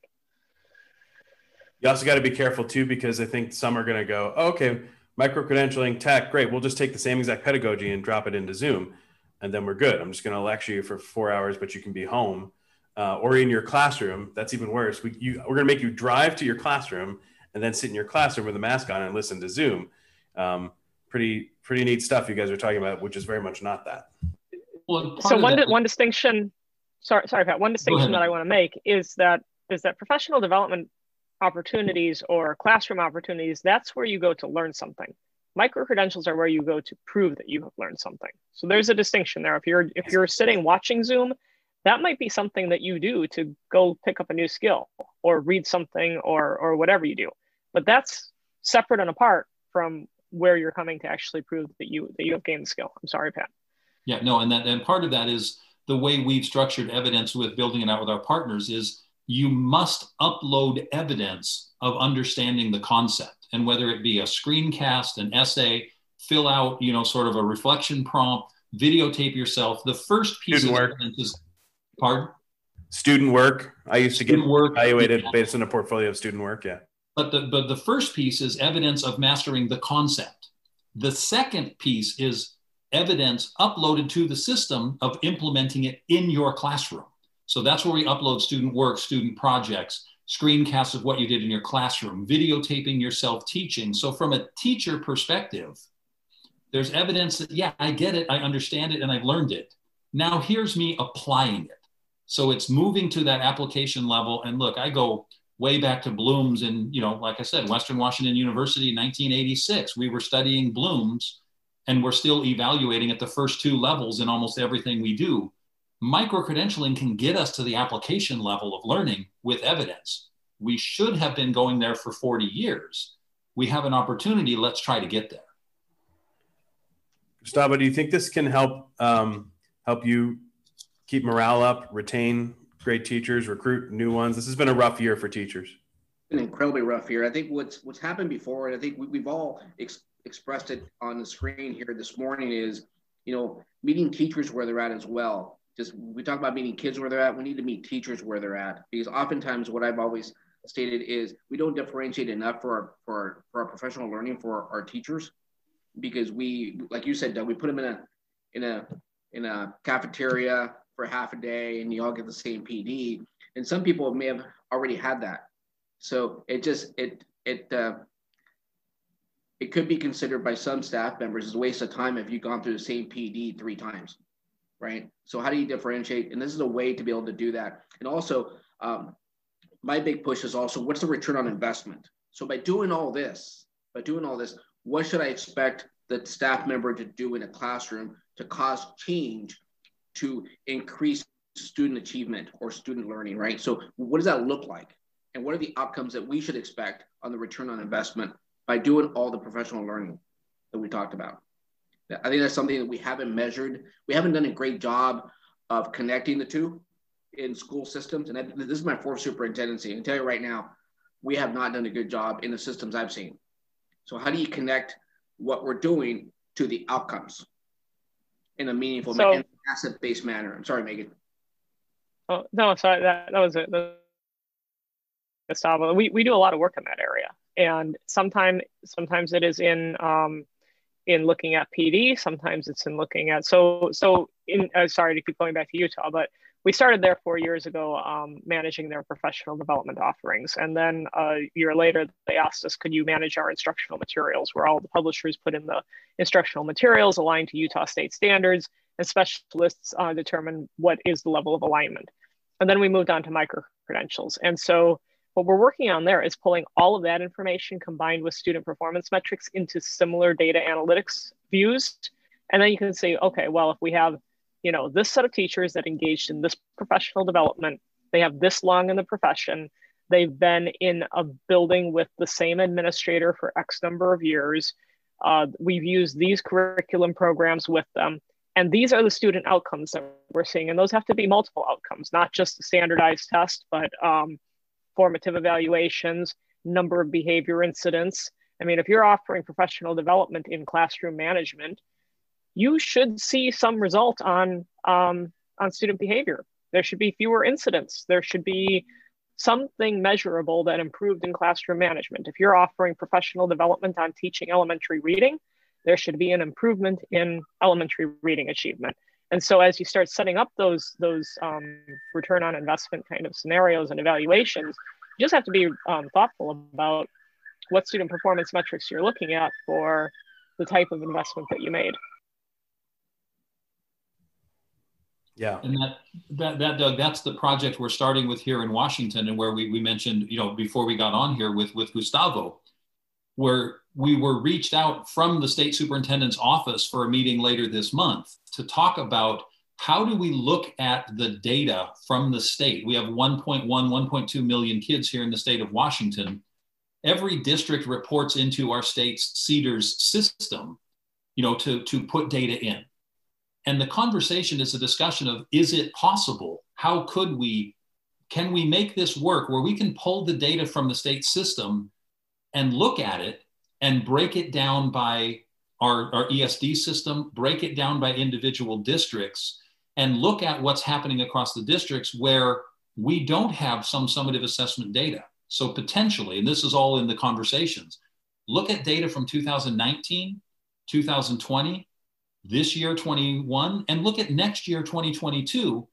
You also got to be careful too, because I think some are going to go, okay, micro credentialing tech, great. We'll just take the same exact pedagogy and drop it into Zoom, and then we're good. I'm just going to lecture you for four hours, but you can be home uh, or in your classroom. That's even worse. We, you, we're going to make you drive to your classroom and then sit in your classroom with a mask on and listen to Zoom. Um, pretty pretty neat stuff you guys are talking about, which is very much not that. Well, so one that, one distinction. Sorry, sorry, Pat. One distinction that I want to make is that is that professional development opportunities or classroom opportunities, that's where you go to learn something. Micro credentials are where you go to prove that you have learned something. So there's a distinction there. If you're if you're sitting watching Zoom, that might be something that you do to go pick up a new skill or read something or or whatever you do. But that's separate and apart from where you're coming to actually prove that you that you have gained the skill. I'm sorry, Pat. Yeah, no, and that and part of that is the way we've structured evidence with building it out with our partners is you must upload evidence of understanding the concept and whether it be a screencast an essay fill out you know sort of a reflection prompt videotape yourself the first piece student of work. evidence is pardon Student work. I used to get work, evaluated yeah. based on a portfolio of student work. Yeah. But the, but the first piece is evidence of mastering the concept. The second piece is evidence uploaded to the system of implementing it in your classroom. So that's where we upload student work, student projects, screencasts of what you did in your classroom, videotaping yourself teaching. So from a teacher perspective, there's evidence that, yeah, I get it, I understand it, and I've learned it. Now here's me applying it. So it's moving to that application level. And look, I go way back to Bloom's and, you know, like I said, Western Washington University in 1986, we were studying Bloom's and we're still evaluating at the first two levels in almost everything we do. Micro credentialing can get us to the application level of learning with evidence. We should have been going there for 40 years. We have an opportunity. Let's try to get there. Gustavo, do you think this can help um, help you keep morale up, retain great teachers, recruit new ones? This has been a rough year for teachers. An incredibly rough year. I think what's what's happened before, and I think we, we've all ex- expressed it on the screen here this morning, is you know meeting teachers where they're at as well. Just we talk about meeting kids where they're at. We need to meet teachers where they're at. Because oftentimes what I've always stated is we don't differentiate enough for our for our, for our professional learning for our, our teachers. Because we like you said Doug, we put them in a in a in a cafeteria for half a day and you all get the same PD and some people may have already had that. So it just it it uh, it could be considered by some staff members as a waste of time if you've gone through the same PD three times right so how do you differentiate and this is a way to be able to do that and also um, my big push is also what's the return on investment so by doing all this by doing all this what should I expect the staff member to do in a classroom to cause change to increase student achievement or student learning, right? So, what does that look like? And what are the outcomes that we should expect on the return on investment by doing all the professional learning that we talked about? I think that's something that we haven't measured. We haven't done a great job of connecting the two in school systems. And this is my fourth superintendency. I can tell you right now, we have not done a good job in the systems I've seen. So how do you connect what we're doing to the outcomes in a meaningful, So- asset-based manner? I'm sorry, Megan. Oh no, sorry that that was it. Gustavo, we we do a lot of work in that area, and sometimes sometimes it is in um, in looking at PD. Sometimes it's in looking at so so. In uh, sorry to keep going back to Utah, but we started there four years ago, um, managing their professional development offerings, and then a year later they asked us, could you manage our instructional materials, where all the publishers put in the instructional materials aligned to Utah state standards, and specialists uh, determine what is the level of alignment. And then we moved on to micro credentials. And so what we're working on there is pulling all of that information combined with student performance metrics into similar data analytics views. And then you can say, okay, well, if we have, you know, this set of teachers that engaged in this professional development, they have this long in the profession, they've been in a building with the same administrator for X number of years. Uh, we've used these curriculum programs with them. And these are the student outcomes that we're seeing. And those have to be multiple outcomes, not just a standardized test, but um, formative evaluations, number of behavior incidents. I mean, if you're offering professional development in classroom management, you should see some result on um, on student behavior. There should be fewer incidents. There should be something measurable that improved in classroom management. If you're offering professional development on teaching elementary reading, there should be an improvement in elementary reading achievement. And so as you start setting up those, those um, return on investment kind of scenarios and evaluations, you just have to be um, thoughtful about what student performance metrics you're looking at for the type of investment that you made. Yeah. And that, that, that, Doug, that's the project we're starting with here in Washington and where we, we mentioned, you know, before we got on here with, with Gustavo, where we were reached out from the state superintendent's office for a meeting later this month to talk about how do we look at the data from the state? We have 1.1, 1.2 million kids here in the state of Washington. every district reports into our state's CEDARS system, you know, to, to put data in. And the conversation is a discussion of is it possible? How could we? Can we make this work where we can pull the data from the state system and look at it and break it down by our, our ESD system, break it down by individual districts, and look at what's happening across the districts where we don't have some summative assessment data. So potentially, and this is all in the conversations, look at data from 2019, 2020, this year 21, and look at next year 2022,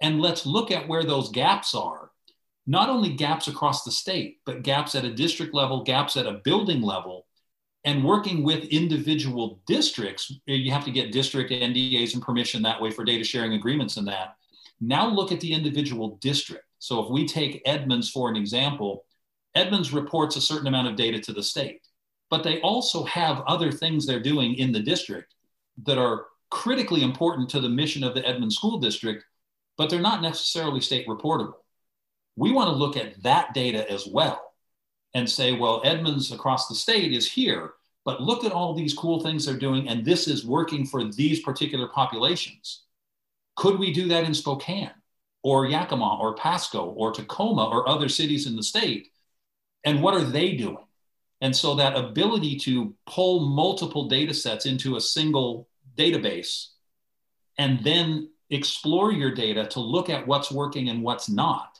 and let's look at where those gaps are. Not only gaps across the state, but gaps at a district level, gaps at a building level, and working with individual districts. Eh, you have to get district NDAs and permission that way for data sharing agreements and that. Now look at the individual district. So if we take Edmonds for an example, Edmonds reports a certain amount of data to the state, but they also have other things they're doing in the district that are critically important to the mission of the Edmonds School District, but they're not necessarily state reportable. We want to look at that data as well and say, well, Edmonds across the state is here, but look at all these cool things they're doing, and this is working for these particular populations. Could we do that in Spokane? or Yakima or Pasco or Tacoma or other cities in the state. And what are they doing? And so that ability to pull multiple data sets into a single database and then explore your data to look at what's working and what's not.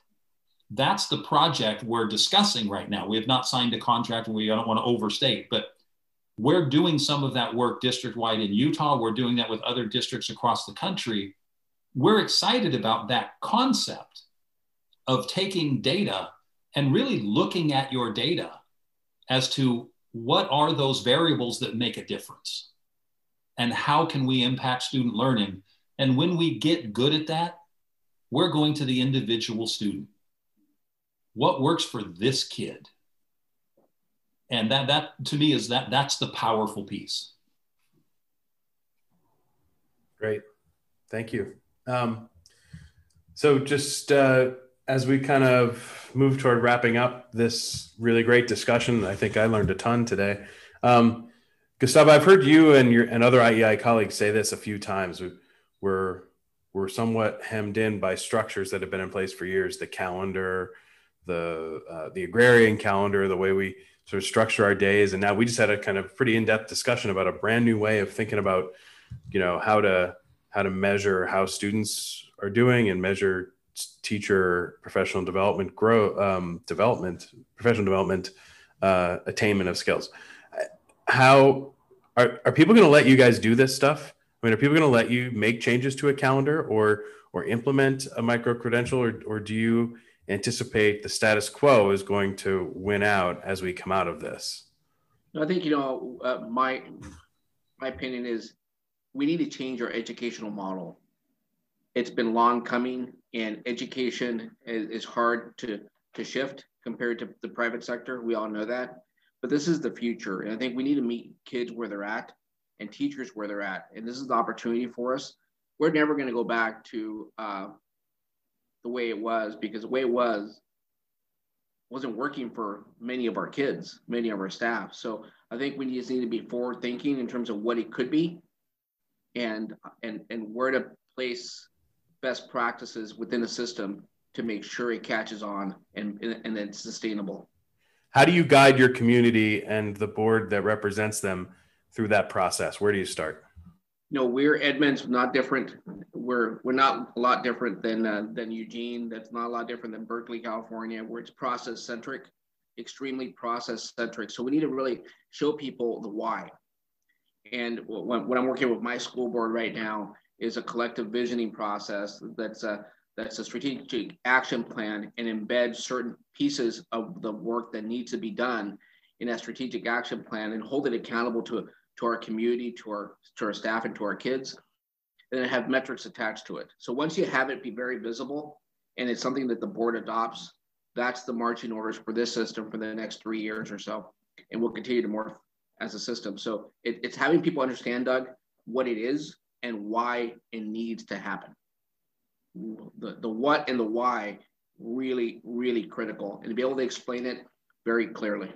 That's the project we're discussing right now. We have not signed a contract and we don't want to overstate, but we're doing some of that work district wide in Utah. We're doing that with other districts across the country we're excited about that concept of taking data and really looking at your data as to what are those variables that make a difference and how can we impact student learning and when we get good at that we're going to the individual student what works for this kid and that that to me is that that's the powerful piece great thank you um, so just uh, as we kind of move toward wrapping up this really great discussion, I think I learned a ton today. Um, Gustavo, I've heard you and your and other IEI colleagues say this a few times. We, we're we're somewhat hemmed in by structures that have been in place for years. The calendar, the uh, the agrarian calendar, the way we sort of structure our days, and now we just had a kind of pretty in depth discussion about a brand new way of thinking about, you know, how to how to measure how students are doing and measure teacher professional development grow um, development professional development uh, attainment of skills. How are, are people going to let you guys do this stuff? I mean are people going to let you make changes to a calendar or or implement a micro credential or, or do you anticipate the status quo is going to win out as we come out of this i think you know uh, my my opinion is we need to change our educational model. It's been long coming, and education is, is hard to, to shift compared to the private sector. We all know that. But this is the future. And I think we need to meet kids where they're at and teachers where they're at. And this is the opportunity for us. We're never going to go back to uh, the way it was because the way it was wasn't working for many of our kids, many of our staff. So I think we just need to be forward thinking in terms of what it could be and and and where to place best practices within the system to make sure it catches on and and it's sustainable. How do you guide your community and the board that represents them through that process? Where do you start? No, we're Edmonds, not different. We're we're not a lot different than uh, than Eugene. That's not a lot different than Berkeley, California, where it's process centric, extremely process centric. So we need to really show people the why. And what I'm working with my school board right now is a collective visioning process that's a that's a strategic action plan and embed certain pieces of the work that needs to be done in that strategic action plan and hold it accountable to to our community, to our to our staff, and to our kids, and then have metrics attached to it. So once you have it be very visible and it's something that the board adopts, that's the marching orders for this system for the next three years or so, and we'll continue to morph as a system. So it, it's having people understand, Doug, what it is and why it needs to happen. The, the what and the why really, really critical and to be able to explain it very clearly.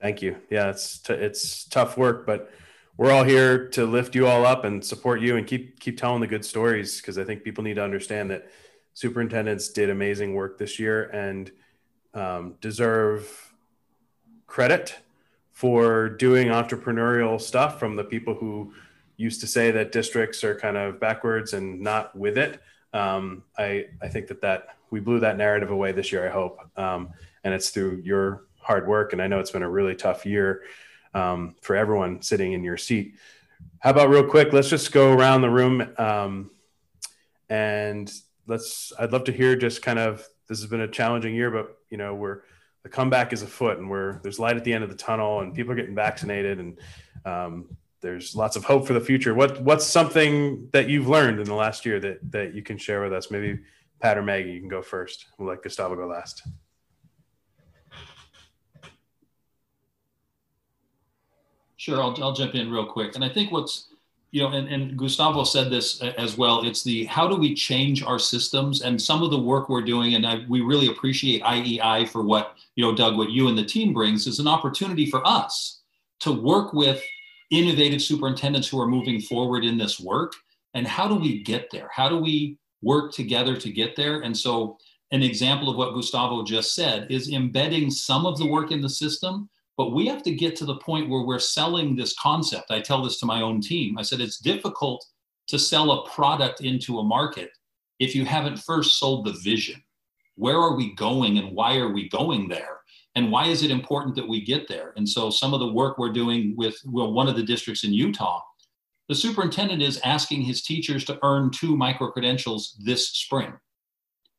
Thank you. Yeah, it's t- it's tough work, but we're all here to lift you all up and support you and keep keep telling the good stories because I think people need to understand that superintendents did amazing work this year and um, deserve credit for doing entrepreneurial stuff from the people who used to say that districts are kind of backwards and not with it. Um, I I think that that we blew that narrative away this year. I hope, um, and it's through your hard work. And I know it's been a really tough year um, for everyone sitting in your seat. How about real quick? Let's just go around the room um, and let's. I'd love to hear just kind of. This has been a challenging year, but you know we're the comeback is afoot, and we're there's light at the end of the tunnel, and people are getting vaccinated, and um, there's lots of hope for the future. What what's something that you've learned in the last year that that you can share with us? Maybe Pat or Maggie, you can go first. We'll let Gustavo go last. Sure, I'll, I'll jump in real quick. And I think what's, you know, and, and Gustavo said this uh, as well. It's the how do we change our systems and some of the work we're doing. And I, we really appreciate IEI for what, you know, Doug, what you and the team brings is an opportunity for us to work with innovative superintendents who are moving forward in this work. And how do we get there? How do we work together to get there? And so, an example of what Gustavo just said is embedding some of the work in the system but we have to get to the point where we're selling this concept. I tell this to my own team. I said, it's difficult to sell a product into a market if you haven't first sold the vision. Where are we going and why are we going there? And why is it important that we get there? And so, some of the work we're doing with well, one of the districts in Utah, the superintendent is asking his teachers to earn two micro credentials this spring.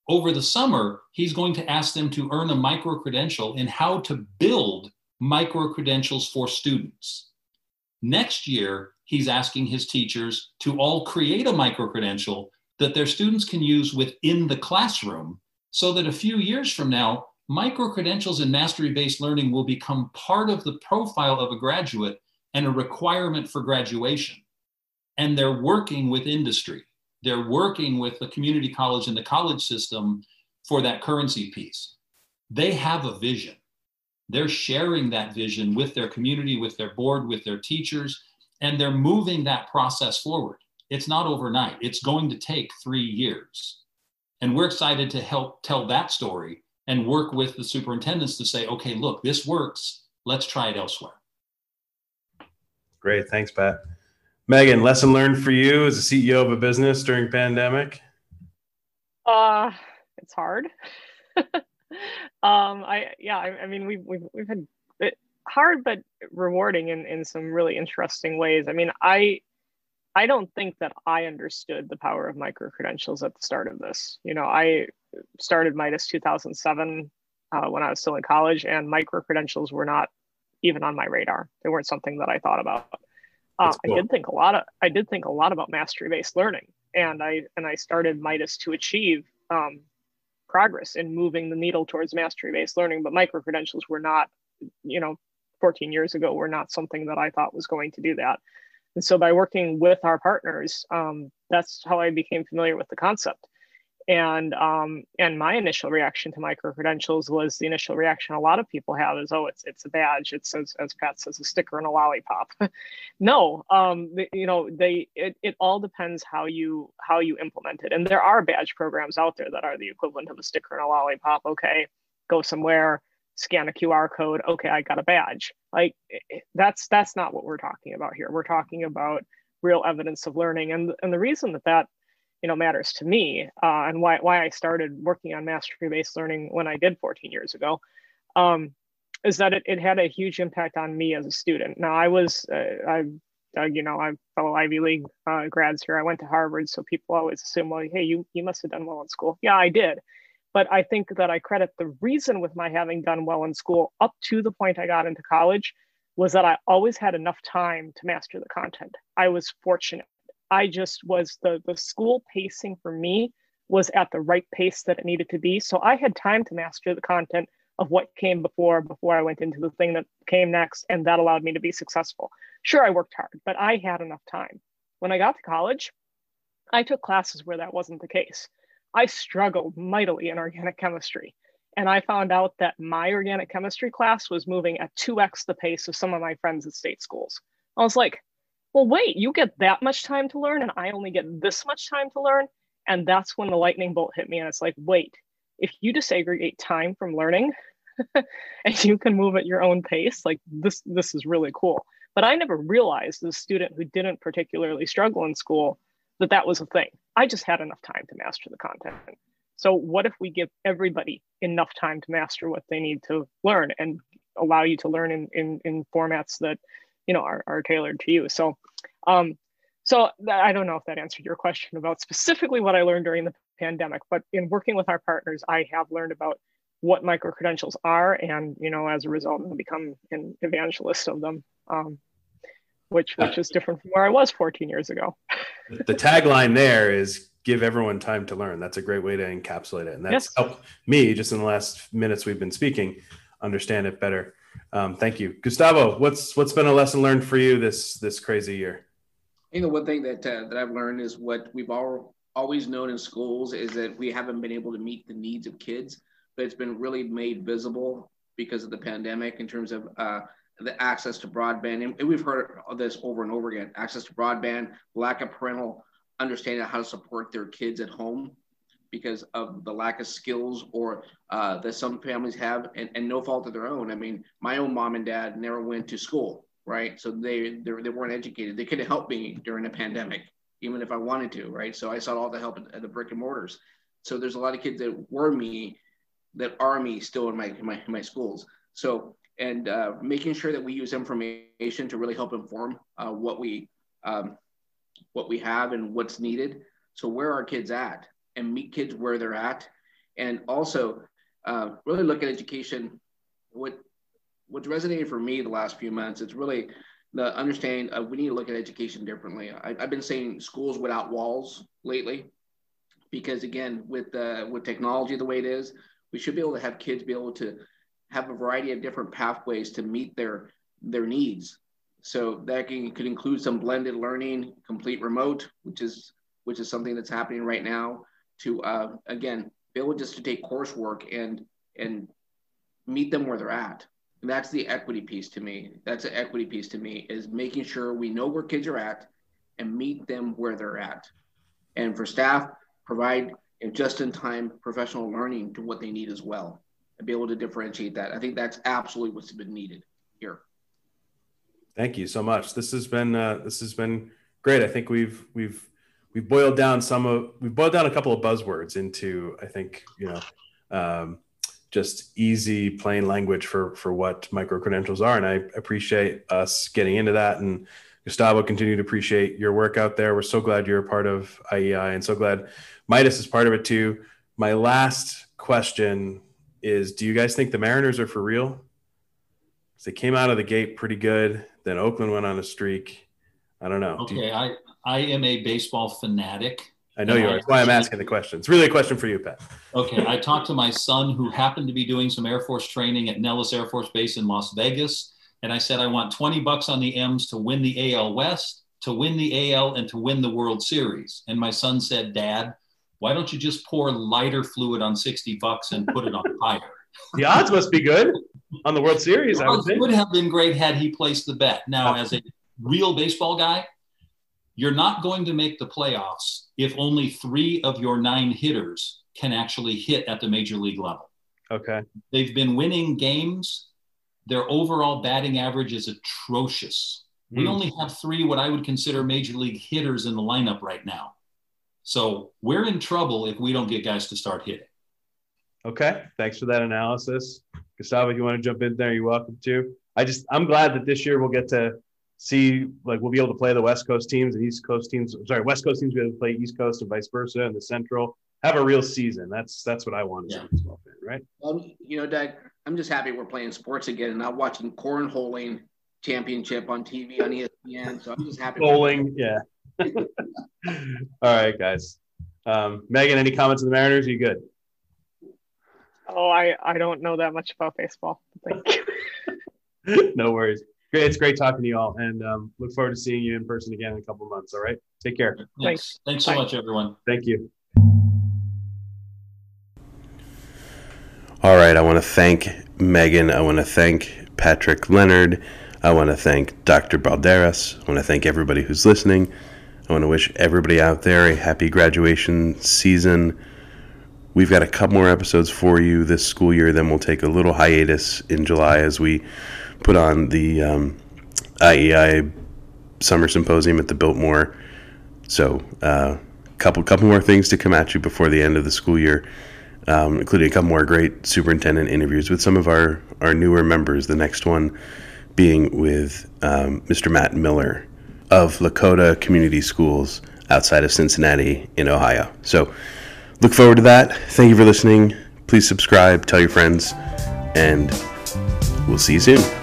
Over the summer, he's going to ask them to earn a micro credential in how to build micro credentials for students. Next year, he's asking his teachers to all create a micro credential that their students can use within the classroom so that a few years from now, micro credentials and mastery based learning will become part of the profile of a graduate and a requirement for graduation. And they're working with industry, they're working with the community college and the college system for that currency piece. They have a vision they're sharing that vision with their community, with their board, with their teachers, and they're moving that process forward. It's not overnight, it's going to take three years. And we're excited to help tell that story and work with the superintendents to say, okay, look, this works. Let's try it elsewhere. Great. Thanks, Pat. Megan, lesson learned for you as a CEO of a business during pandemic? Uh, it's hard. um, I yeah, I, I, mean we've we've we've had it hard but rewarding in in some really interesting ways. I mean, I I don't think that I understood the power of micro credentials at the start of this. You know, I started Midas 2007 uh, when I was still in college, and micro credentials were not even on my radar. They weren't something that I thought about. Uh, cool. I did think a lot of I did think a lot about mastery based learning, and I and I started Midas to achieve um, progress in moving the needle towards mastery based learning but micro credentials were not you know 14 years ago were not something that i thought was going to do that. And so by working with our partners um, that's how i became familiar with the concept and um, and my initial reaction to micro credentials was the initial reaction a lot of people have is oh it's it's a badge. It's as, as pat says a sticker and a lollipop. No um, you know they it, it all depends how you how you implement it. And there are badge programs out there that are the equivalent of a sticker and a lollipop. Okay go somewhere scan a qr code. Okay i got a badge. Like that's that's not what we're talking about here. We're talking about real evidence of learning. And and the reason that that you know matters to me uh, and why, why i started working on mastery based learning when i did 14 years ago um, is that it, it had a huge impact on me as a student. Now i was uh, i uh, you know i'm fellow ivy league uh, grads here. I went to harvard so people always assume well hey you, you must have done well in school. Yeah i did. But i think that i credit the reason with my having done well in school up to the point i got into college was that i always had enough time to master the content. I was fortunate I just was the the school pacing for me was at the right pace that it needed to be. So I had time to master the content of what came before before I went into the thing that came next, and that allowed me to be successful. Sure, I worked hard, but I had enough time. When I got to college, I took classes where that wasn't the case. I struggled mightily in organic chemistry. and I found out that my organic chemistry class was moving at 2x the pace of some of my friends at state schools. I was like, well, wait, you get that much time to learn, and I only get this much time to learn. And that's when the lightning bolt hit me. And it's like, wait, if you disaggregate time from learning and you can move at your own pace, like this, this is really cool. But I never realized as a student who didn't particularly struggle in school that that was a thing. I just had enough time to master the content. So what if we give everybody enough time to master what they need to learn and allow you to learn in, in, in formats that, you know, are, are tailored to you. So, um, so I don't know if that answered your question about specifically what I learned during the pandemic, but in working with our partners, I have learned about what micro credentials are, and you know, as a result, I've become an evangelist of them, um, which which is different from where I was 14 years ago. the tagline there is give everyone time to learn. That's a great way to encapsulate it. And that's yes. helped me just in the last minutes we've been speaking understand it better. Um, thank you, Gustavo. What's what's been a lesson learned for you this this crazy year? You know, one thing that uh, that I've learned is what we've all always known in schools is that we haven't been able to meet the needs of kids, but it's been really made visible because of the pandemic in terms of uh, the access to broadband. And we've heard this over and over again: access to broadband, lack of parental understanding how to support their kids at home because of the lack of skills or uh, that some families have and, and no fault of their own. I mean, my own mom and dad never went to school, right? So they, they, they weren't educated. They couldn't help me during the pandemic, even if I wanted to, right? So I sought all the help at, the brick and mortars. So there's a lot of kids that were me that are me still in my, my, my schools. So, and uh, making sure that we use information to really help inform uh, what we, um, what we have and what's needed. So where are kids at and meet kids where they're at. And also uh, really look at education. What what's resonated for me the last few months, it's really the understanding of we need to look at education differently. I, have been saying schools without walls lately, because again, with uh, with technology the way it is, we should be able to have kids be able to have a variety of different pathways to meet their their needs so that can, could include some blended learning, complete remote, which is which is something that's happening right now. To uh, again, be able just to take coursework and and meet them where they're at. And that's the equity piece to me. That's the equity piece to me is making sure we know where kids are at and meet them where they're at. And for staff, provide just in time professional learning to what they need as well and be able to differentiate that. I think that's absolutely what's been needed here. Thank you so much. This has been uh, this has been great. I think we've we've we've boiled down some of we've boiled down a couple of buzzwords into I think you know um, just easy plain language for for what micro credentials are, and I appreciate us getting into that. And Gustavo, continue to appreciate your work out there. We're so glad you're a part of IEI, and so glad Midas is part of it too. My last question is: Do you guys think the Mariners are for real? They came out of the gate pretty good. Then Oakland went on a streak. I don't know. Okay, Do you, I I am a baseball fanatic. I know you are. That's why I'm asking the question. It's really a question for you, Pat. Okay, I talked to my son who happened to be doing some Air Force training at Nellis Air Force Base in Las Vegas, and I said I want 20 bucks on the M's to win the AL West, to win the AL, and to win the World Series. And my son said, "Dad, why don't you just pour lighter fluid on 60 bucks and put it on fire?" the odds must be good on the World Series. Well, it would have been great had he placed the bet. Now, oh. as a real baseball guy, you're not going to make the playoffs if only three of your nine hitters can actually hit at the major league level. Okay. They've been winning games. Their overall batting average is atrocious. Mm. We hmm. only have three what I would consider major league hitters in the lineup right now. So we're in trouble if we don't get guys to start hitting. Okay. Thanks for that analysis. Gustavo, if you want to jump in there, you're welcome to. I just, I'm glad that this year we'll get to see, like, we'll be able to play the West Coast teams and East Coast teams. Sorry, West Coast teams will be able to play East Coast and vice versa, and the Central have a real season. That's that's what I want as yeah. fan, right? Um, you know, Doug, I'm just happy we're playing sports again and not watching cornholing championship on TV on ESPN. So I'm just happy. Bowling, yeah. All right, guys. Um, Megan, any comments on the Mariners? Are you good? Oh, I, I don't know that much about baseball. Thank you. no worries. Great. It's great talking to you all and um, look forward to seeing you in person again in a couple months. All right. Take care. Thanks. Thanks so Bye. much, everyone. Thank you. All right, I want to thank Megan. I want to thank Patrick Leonard. I want to thank Dr. Balderas. I want to thank everybody who's listening. I want to wish everybody out there a happy graduation season. We've got a couple more episodes for you this school year. Then we'll take a little hiatus in July as we put on the um, IEI Summer Symposium at the Biltmore. So, a uh, couple couple more things to come at you before the end of the school year um, including a couple more great superintendent interviews with some of our, our newer members. The next one being with um, Mr. Matt Miller of Lakota Community Schools outside of Cincinnati in Ohio. So look forward to that. Thank you for listening. Please subscribe, tell your friends, and we'll see you soon.